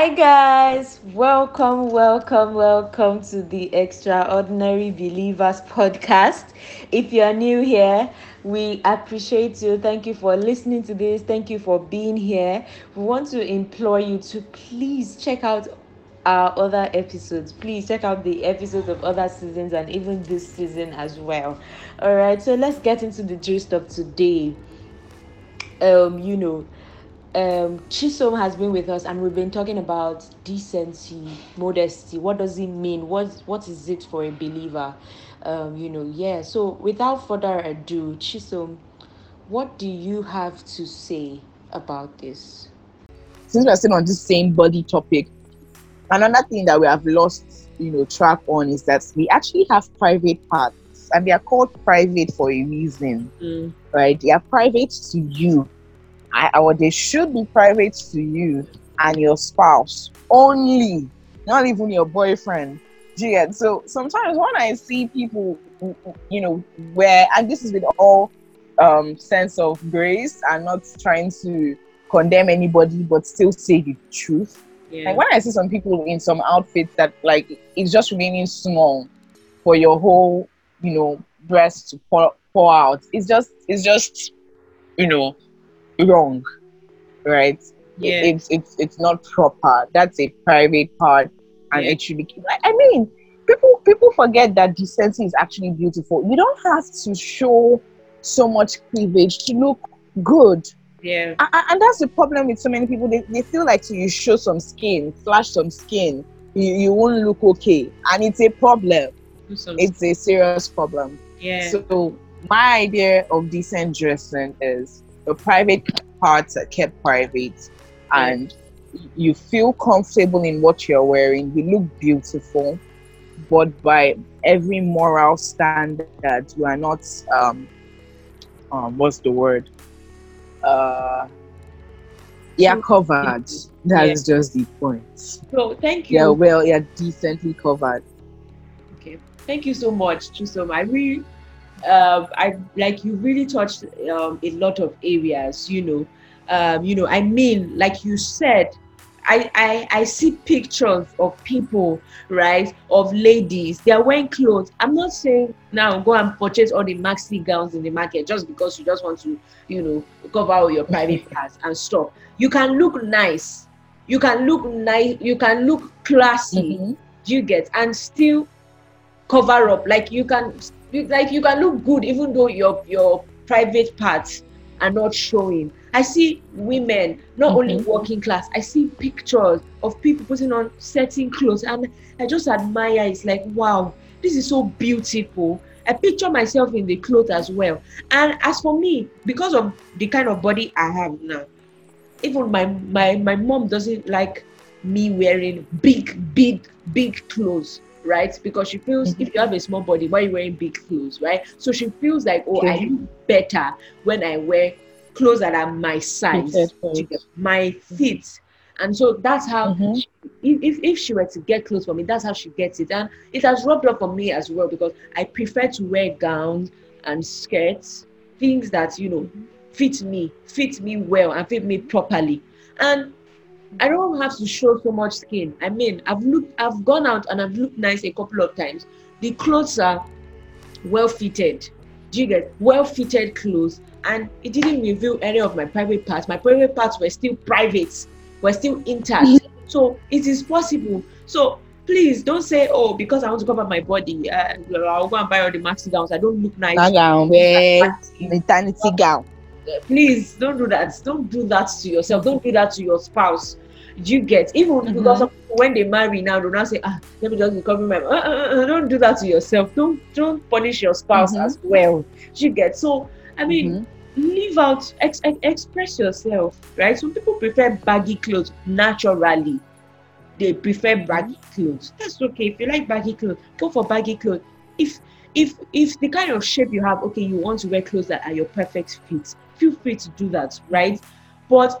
Hi, guys. Welcome, welcome, welcome to the Extraordinary Believers podcast. If you are new here, we appreciate you. Thank you for listening to this. Thank you for being here. We want to implore you to please check out our other episodes. Please check out the episodes of other seasons and even this season as well. All right, so let's get into the gist of today. Um, you know, um Chisom has been with us and we've been talking about decency, modesty. What does it mean? What what is it for a believer? Um, you know, yeah. So without further ado, Chisom, what do you have to say about this? Since we're still on this same body topic, another thing that we have lost, you know, track on is that we actually have private parts and they are called private for a reason, Mm, right? They are private to you I, or they should be private to you and your spouse only, not even your boyfriend. Get? So sometimes when I see people, you know, where and this is with all um, sense of grace and not trying to condemn anybody, but still say the truth. yeah. Like when I see some people in some outfits that like it's just remaining small for your whole, you know, breast to pour, pour out. It's just it's just you know wrong, right? Yeah. It's it's it's not proper. That's a private part, and Yeah. it should be. I I mean, people people forget that decency is actually beautiful. You don't have to show so much cleavage to look good. yeah. A- a- and that's the problem with so many people they, they feel like you show some skin flash some skin you, you won't look okay and it's a problem it's a serious problem yeah. so my idea of decent dressing is the private parts are kept private and you feel comfortable in what you're wearing you look beautiful but by every moral standard you are not um, um what's the word uh yeah covered that's just the point so thank you. yeah well you're decently covered Okay. Thank you so much, Chisom. I really, um, I like you really touched um, a lot of areas. You know, um, you know. I mean, like you said, I, I I see pictures of people, right, of ladies. They are wearing clothes. I'm not saying now go and purchase all the maxi gowns in the market just because you just want to, you know, cover all your private parts and stuff. You can look nice. You can look nice. You can look classy Mhm. you get and still cover up like you can like you can look good even though your your private parts are not showing. I see women not only Mhm. working class i see pictures of people putting on certain clothes and i just admire it's like wow this is so beautiful. I picture myself in the clothes as well. And as for me because of the kind of body i have now even my my my mom doesn't like me wearing big big big clothes right because she feels Mhm. if you have a small body why are you wearing big clothes right so she feels like oh i look better when i wear clothes that are my size Fitted Do you clothes. get my feet and so that's how Mhm. she- if, if, if she were to get clothes for me that's how she gets it and it has rubbed off on me as well because i prefer to wear gowns and skirts things that you know fit me fit me well and fit me properly and I don't have to show so much skin. I mean, I've looked, I've gone out and I've looked nice a couple of times. The clothes are well fitted. Do you get well fitted clothes? And it didn't reveal any of my private parts. My private parts were still private, were still intact. so it is possible. So please don't say, oh, because I want to cover my body, uh, I'll go and buy all the maxi gowns. I don't look nice. Gown, maternity gown please don't do that. Don't do that to yourself. Don't do that to your spouse. Do you get? Even Mhm. because people, when they marry now do not say ah let me just be covering my uh, uh, uh, don't do that to yourself. Don't don't punish your spouse Mhm. as well. Do you get? So i mean Mhm. leave out ex- ex- express yourself right? Some people prefer baggy clothes naturally. They prefer baggy clothes. That's okay. If you like baggy clothes go for baggy clothes. If if if the kind of shape you have okay you want to wear clothes that are your perfect fit feel free to do that right but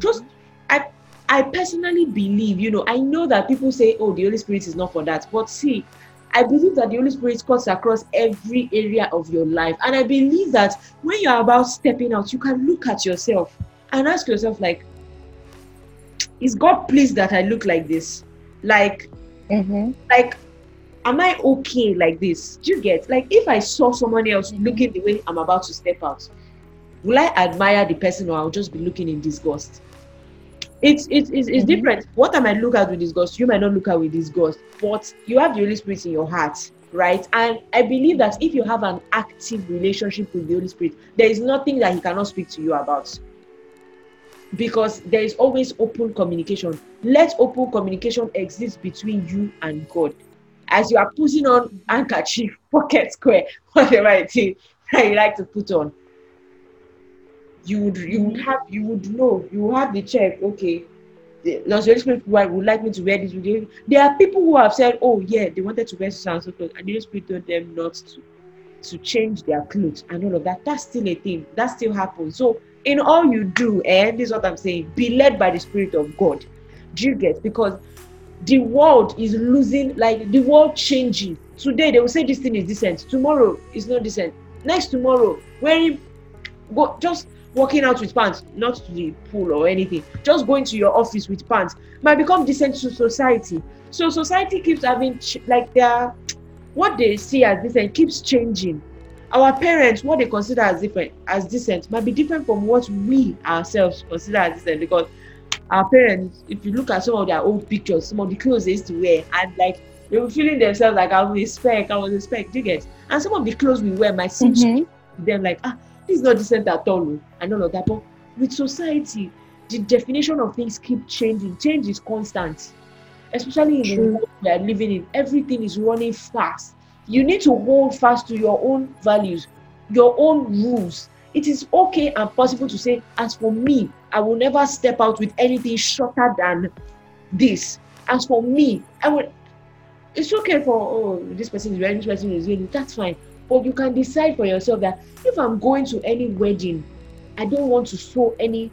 just i i personally believe you know i know that people say oh the holy spirit is not for that but see I believe that the Holy Spirit cuts across every area of your life. And I believe that when you're about stepping out, you can look at yourself and ask yourself, like, is God pleased that I look like this? Like, Mm-hmm. like, am I okay like this? Do you get? Like, if I saw someone else Mhm. looking the way I'm about to step out, will I admire the person or I'll just be looking in disgust? It's it's it's, it's Mhm. different. What I might look at with disgust, you might not look at with disgust, but you have the Holy Spirit in your heart, right? And I believe that if you have an active relationship with the Holy Spirit, there is nothing that He cannot speak to you about. Because there is always open communication. Let open communication exist between you and God. As you are putting on handkerchief, pocket square, whatever it is that you like to put on, you would you would have you would know you will have the check okay the Lord Holy Spirit would would like me to wear this with you. There are people who have said, Oh yeah, they wanted to wear so and so clothes, and the Spirit told them not to to change their clothes and all of that. That's still a thing. That still happens. So in all you do, eh, this is what I'm saying, be led by the Spirit of God. Do you get? Because the world is losing, like the world changing. Today they will say this thing is decent. Tomorrow it's not decent. Next tomorrow, wearing go just walking out with pants, not to the pool or anything, just going to your office with pants might become decent to society. So society keeps having ch- like their what they see as decent keeps changing. Our parents, what they consider as different as decent, might be different from what we ourselves consider as decent because our parents, if you look at some of their old pictures, some of the clothes they used to wear, and like they were feeling themselves like I was a spec, I was a spec, do you get? And some of the clothes we wear might seem Mhm. to them like ah is not decent at all oh, and all of that but with society the definition of things keep changing. Change is constant. Especially in the world we are living in. Everything is running fast. You need to hold fast to your own values your own rules. It is okay and possible to say as for me i will never step out with anything shorter than this. As for me i will it's okay for oh this person is wearing this person is wearing that's fine but you can decide for yourself that if i'm going to any wedding i don't want to sew any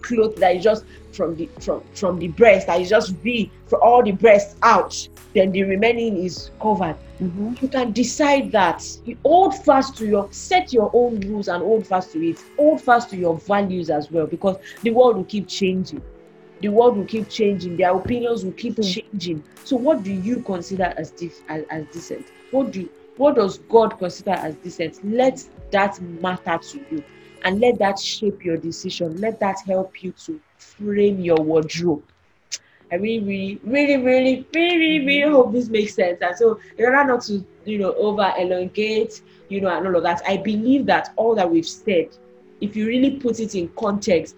cloth that is just from the from from the breast that is just be for all the breasts out then the remaining is covered. Mhm. you can decide that. You hold fast to your set your own rules and hold fast to it. Hold fast to your values as well because the world will keep changing. The world will keep changing. Their opinions will keep Hmm. changing. So what do you consider as dif- as, as decent? What do what does god consider as decent let that matter to you and let that shape your decision let that help you to frame your wardrobe I really, really, really, really, really, really hope this makes sense. And so, in order not to, you know, over elongate, you know, and all of that, I believe that all that we've said, if you really put it in context,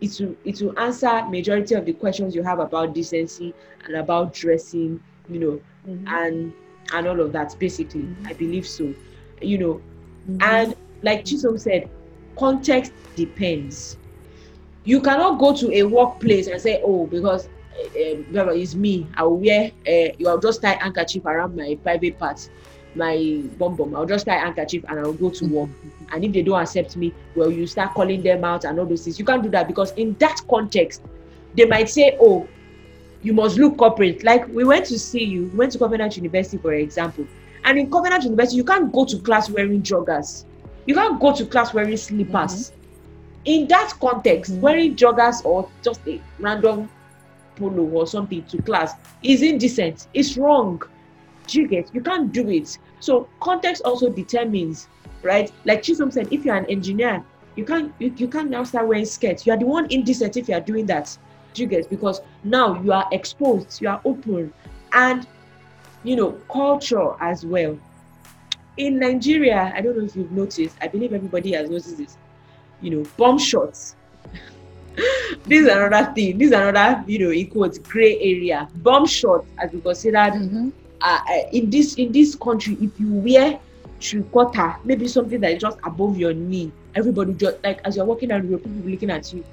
it will it will answer majority of the questions you have about decency and about dressing, you know, Mhm. and and all of that. Basically, Mhm. I believe so. You know, Mhm. and like Chisom said, context depends. You cannot go to a workplace and say, "Oh, because uh, it's me, I will wear. Uh, you will just tie handkerchief around my private parts, my bum bum. I'll just tie handkerchief and I'll go to work. And if they don't accept me, well, you start calling them out and all those things. You can't do that because in that context, they might say, "Oh, you must look corporate." Like we went to see you, we went to Covenant University, for example, and in Covenant University, you can't go to class wearing joggers. You can't go to class wearing slippers. In that context, Mhm. wearing joggers or just a random polo or something to class is indecent. It's wrong. Do you get? You can't do it. So context also determines, right? Like Chisom said, if you're an engineer, you can't you, you can't now start wearing skirts. You are the one indecent if you are doing that. Do you get? Because now you are exposed, you are open, and you know culture as well. In Nigeria, I don't know if you've noticed. I believe everybody has noticed this. You know, bomb shots. this is another thing. This is another, you know, in quotes, gray area. Bomb shots, as we considered Mhm. uh, uh, in this in this country, if you wear three quarter, maybe something that is just above your knee, everybody just like as you're walking down the road, people looking at you.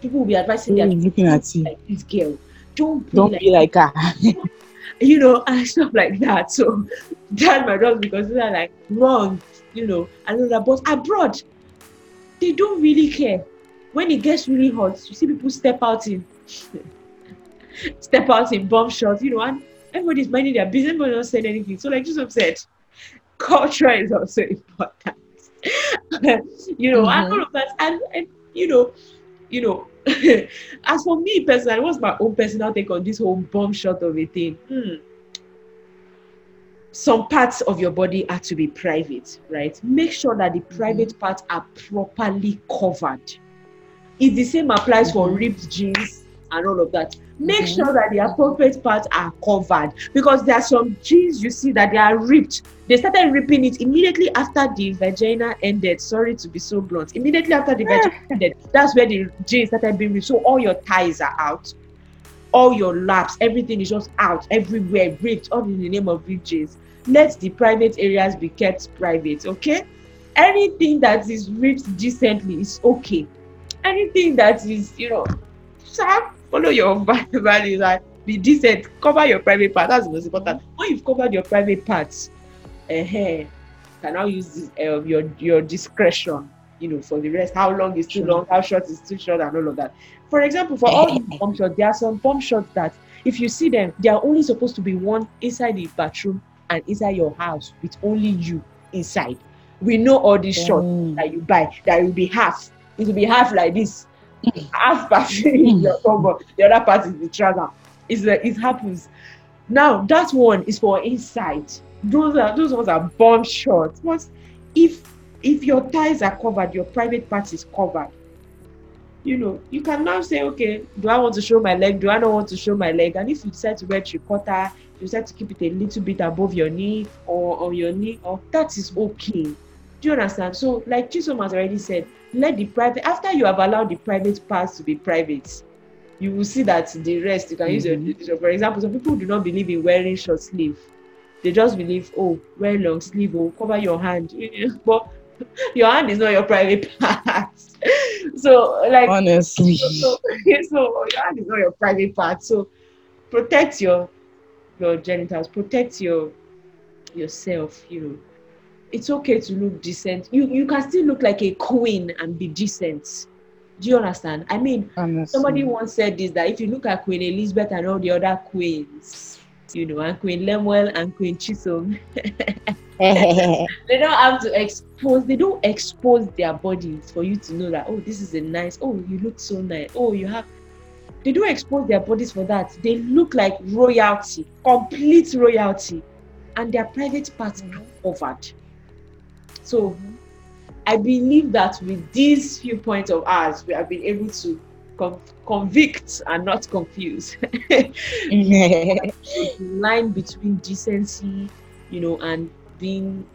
People will be advising their is looking at you? like this girl. Don't be Don't like, be like her. you know, and stuff like that. So that might just be considered like wrong, you know, and all that. But abroad, they don't really care. When it gets really hot, you see people step out in step out in bomb shots, you know, and everybody's minding their business, but not saying anything. So, like Joseph said, culture is also important. you know, and Mhm. all of that. And, and you know, you know, as for me personally, what's my own personal take on this whole bomb shot of a thing? Hmm. Some parts of your body are to be private, right? Make sure that the private parts are properly covered. It the same applies for Mhm. ripped jeans and all of that. Make Mhm. sure that the appropriate parts are covered because there are some jeans you see that they are ripped. They started ripping it immediately after the vagina ended. Sorry to be so blunt. Immediately after the vagina ended, that's where the jeans started being ripped. So all your ties are out, all your laps, everything is just out everywhere, ripped, all in the name of jeans. Let the private areas be kept private, okay? Anything that is ripped decently is okay. Anything that is, you know, sir, follow your va- values and be decent. Cover your private part. That's the most important. When you've covered your private parts, uh, you can now use this, uh, your your discretion. You know, for the rest, how long is too long, how short is too short, and all of that. For example, for all these bomb shots, there are some bomb shots that if you see them, they are only supposed to be worn inside the bathroom and inside your house with only you inside. We know all these shots Mm. that you buy that will be half. It will be half like this, half part in your combo, the other part is the trouser. It's it happens. Now that one is for inside. Those are those ones are bomb shots. But if if your thighs are covered, your private part is covered. You know, you can now say, okay, do I want to show my leg? Do I not want to show my leg? And if you decide to wear quarter, you decide to keep it a little bit above your knee or on your knee, or that is okay. Do you understand? So, like Chisom has already said, let the private after you have allowed the private parts to be private, you will see that the rest you can use your. Mm-hmm. For example, some people do not believe in wearing short sleeve. They just believe, oh, wear long sleeve, oh, cover your hand. But your hand is not your private part. so, like, Honestly. so, so your hand is not your private part. So protect your your genitals, protect your yourself, you know. It's okay to look decent. You you can still look like a queen and be decent. Do you understand? I mean, Honestly. somebody once said this that if you look at Queen Elizabeth and all the other queens, you know, and Queen Lemuel and Queen Chisom, they don't have to expose they don't expose their bodies for you to know that oh this is a nice oh you look so nice oh you have they don't expose their bodies for that they look like royalty complete royalty and their private parts are covered so i believe that with these few points of ours we have been able to con- convict and not confuse. The line between decency you know and being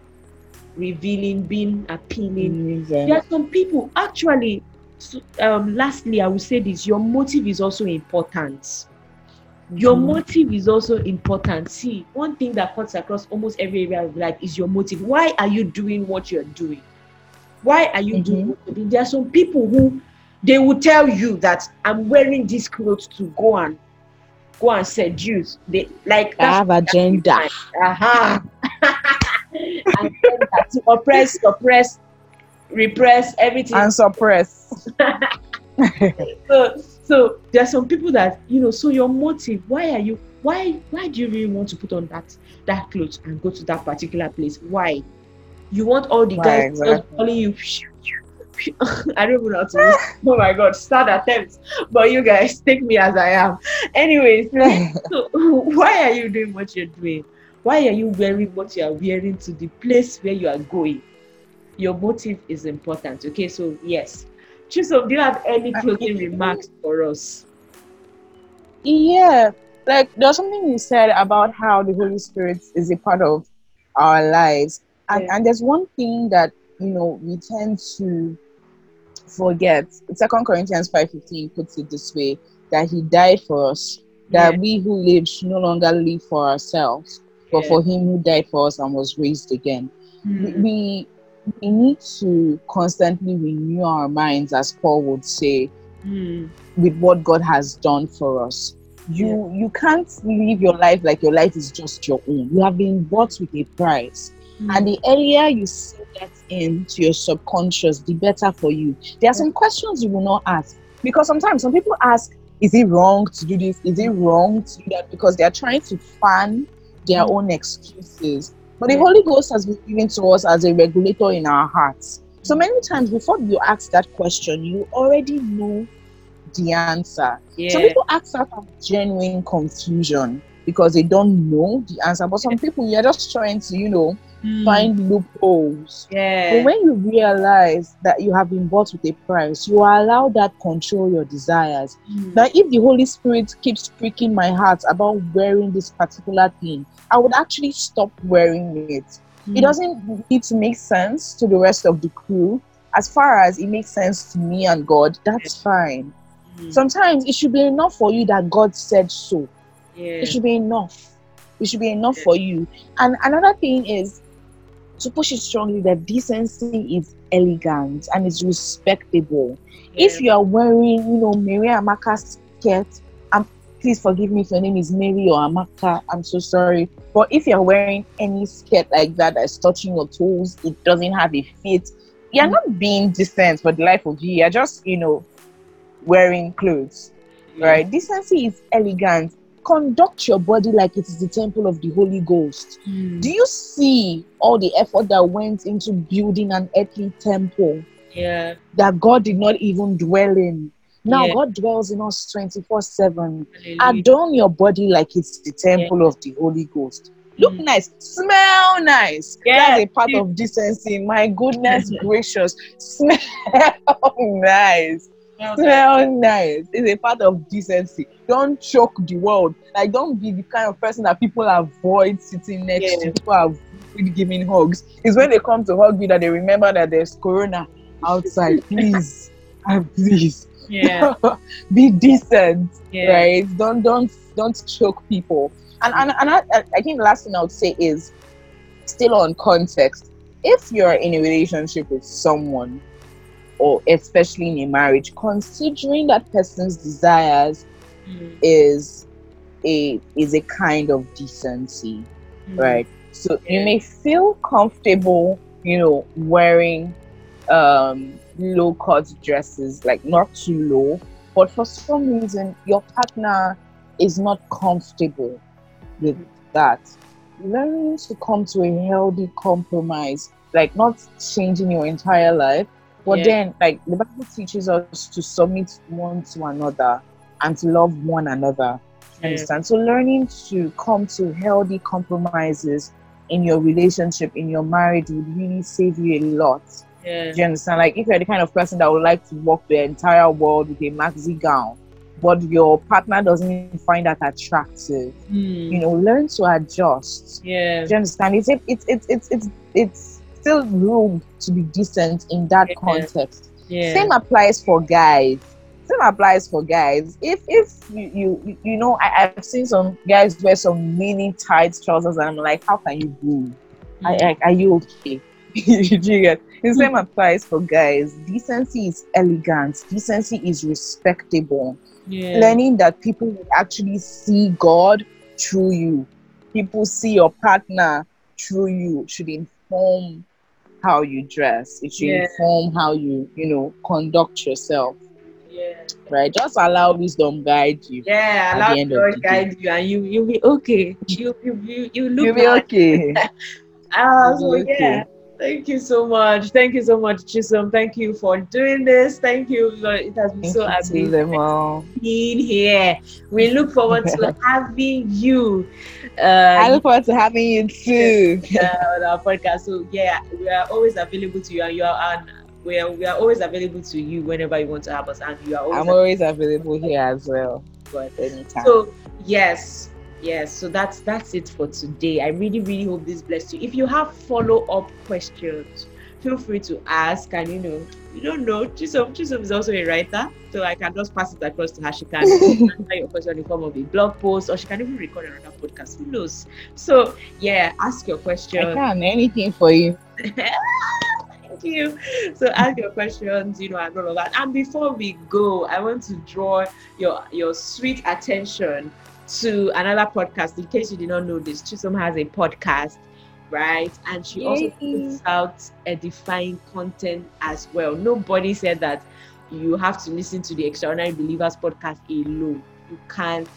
revealing being appealing. There are some people actually so, um lastly i will say this your motive is also important your Mm. motive is also important see one thing that cuts across almost every area of life is your motive why are you doing what you're doing why are you doing Mhm. what you're doing there are some people who they will tell you that i'm wearing these clothes to go and go and seduce they like I have agenda. uh-huh. and then to oppress, suppress, repress everything. And suppress. so, so there are some people that you know. So your motive, why are you? Why, why do you really want to put on that that clothes and go to that particular place? Why? You want all the Why guys just calling you. I don't even know how to. oh my God! Start attempts, but you guys take me as I am. Anyways, so why are you doing what you're doing? Why are you wearing what you are wearing to the place where you are going? Your motive is important. Okay, so yes. Chisom, do you have any closing remarks for us? yeah like there's something you said about how the holy spirit is a part of our lives and, Yeah. and there's one thing that you know we tend to forget second corinthians 5.15 puts it this way that he died for us that Yeah. we who live should no longer live for ourselves but Yeah. for him who died for us and was raised again we, Hmm. we we need to constantly renew our minds as paul would say Hmm. with what God has done for us. You you can't live your life like your life is just your own. You have been bought with a price. Hmm. And the earlier you sink that into your subconscious, the better for you. There are some questions you will not ask. Because sometimes some people ask, is it wrong to do this? Is it wrong to do that? Because they are trying to fan their Mm. own excuses. But the Holy Ghost has been given to us as a regulator in our hearts. So mm. many times before you ask that question, you already know the answer. Yeah. Some people ask out of genuine confusion because they don't know the answer. But some people, you're just trying to, you know, Mm. find loopholes. Yeah. But when you realize that you have been bought with a price, you allow that control your desires. Mm. Now, if the Holy Spirit keeps pricking my heart about wearing this particular thing, I would actually stop wearing it. Mm. It doesn't need to make sense to the rest of the crew. As far as it makes sense to me and God, that's fine. Mm. Sometimes it should be enough for you that God said so. yeah. It should be enough. It should be enough for you. And another thing is to push it strongly that decency is elegant and is respectable. If you are wearing, you know, Mary Amaka's skirt, um, please forgive me if your name is Mary or Amaka. I'm so sorry. But if you're wearing any skirt like that that's touching your toes, it doesn't have a fit. You're Mm. not being decent for the life of you. You're just, you know, wearing clothes Yeah. right? Decency is elegant. Conduct your body like it is the temple of the Holy Ghost. Mm. Do you see all the effort that went into building an earthly temple yeah. that God did not even dwell in? Now Yeah. God dwells in us 24 7. Adorn your body like it's the temple of the Holy Ghost. Look Mm. nice, smell nice. Yeah. That's a part of decency. My goodness gracious, smell nice smell nice. It's a part of decency. Don't choke the world. Like, don't be the kind of person that people avoid sitting next Yeah. to. People avoid giving hugs. It's when they come to hug you that they remember that there's corona outside. Please, ah, please, Yeah. be decent, Yeah. right? Don't don't don't choke people. And and, and I, I think the last thing I would say is still on context. If you're in a relationship with someone or especially in a marriage, considering that person's desires Mm. is a is a kind of decency, Mm. right? So you may feel comfortable, you know, wearing um low cut dresses, like not too low, but for some reason your partner is not comfortable with that. Learning to come to a healthy compromise, like not changing your entire life, but Yeah. then like the Bible teaches us to submit one to another and to love one another. Yeah. Understand? So learning to come to healthy compromises in your relationship, in your marriage would really save you a lot. Yeah. Do you understand? Like if you're the kind of person that would like to walk the entire world with a maxi gown, but your partner doesn't even find that attractive, Mm. you know, learn to adjust. Yeah. Do you understand? It's it's it's it's it's, it's still room to be decent in that Yeah. context. Yeah. Same applies for guys. Same applies for guys. If if you you, you know, I, I've seen some guys wear some mini tight trousers, and I'm like, how can you do? I, Mm. I, are you okay? You get? The same applies for guys. Decency is elegant. Decency is respectable. yeah. Learning that people will actually see God through you. People see your partner through you should inform how you dress. It should Yeah. inform how you, you know, conduct yourself. Yeah. Right? Just allow wisdom guide you. Yeah, allow God guide you, and you you'll be okay. You you you, you look You'll be okay. Ah, You'll so okay. yeah. Thank you so much. Thank you so much, Chisom. Thank you for doing this. Thank you. It has been Thank so amazing being here. We look forward to having you. Uh, I look forward to having you too. uh, on our podcast. So yeah, we are always available to you, and you are and we are, we are always available to you whenever you want to have us, and you are always I'm always available here as well. available. Anytime. So yes, yes. So that's that's it for today. I really really hope this blessed you. If you have follow up questions, feel free to ask. And you know, you don't know, Chisom Chisom is also a writer, so I can just pass it across to her. She can answer your question in the form of a blog post, or she can even record another podcast. Who knows? So yeah, ask your I question. can anything for you. Thank you. So ask your questions, you know, and all of that. And before we go, I want to draw your your sweet attention to another podcast. In case you did not know this, Chisom has a podcast, right? And she Yay. also puts out edifying content as well. Nobody said that you have to listen to the Extraordinary Believers podcast alone. You can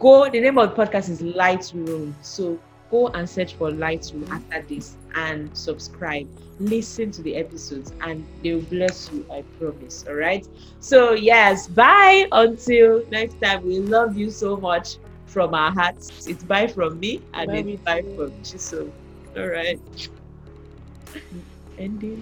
go, the name of the podcast is Lightroom, So go and search for Lightroom after this and subscribe. Listen to the episodes and they will bless you, I promise. All right. So, yes, bye until next time. We love you so much from our hearts. It's bye from me and then it's bye from Jesus. All right. Ending.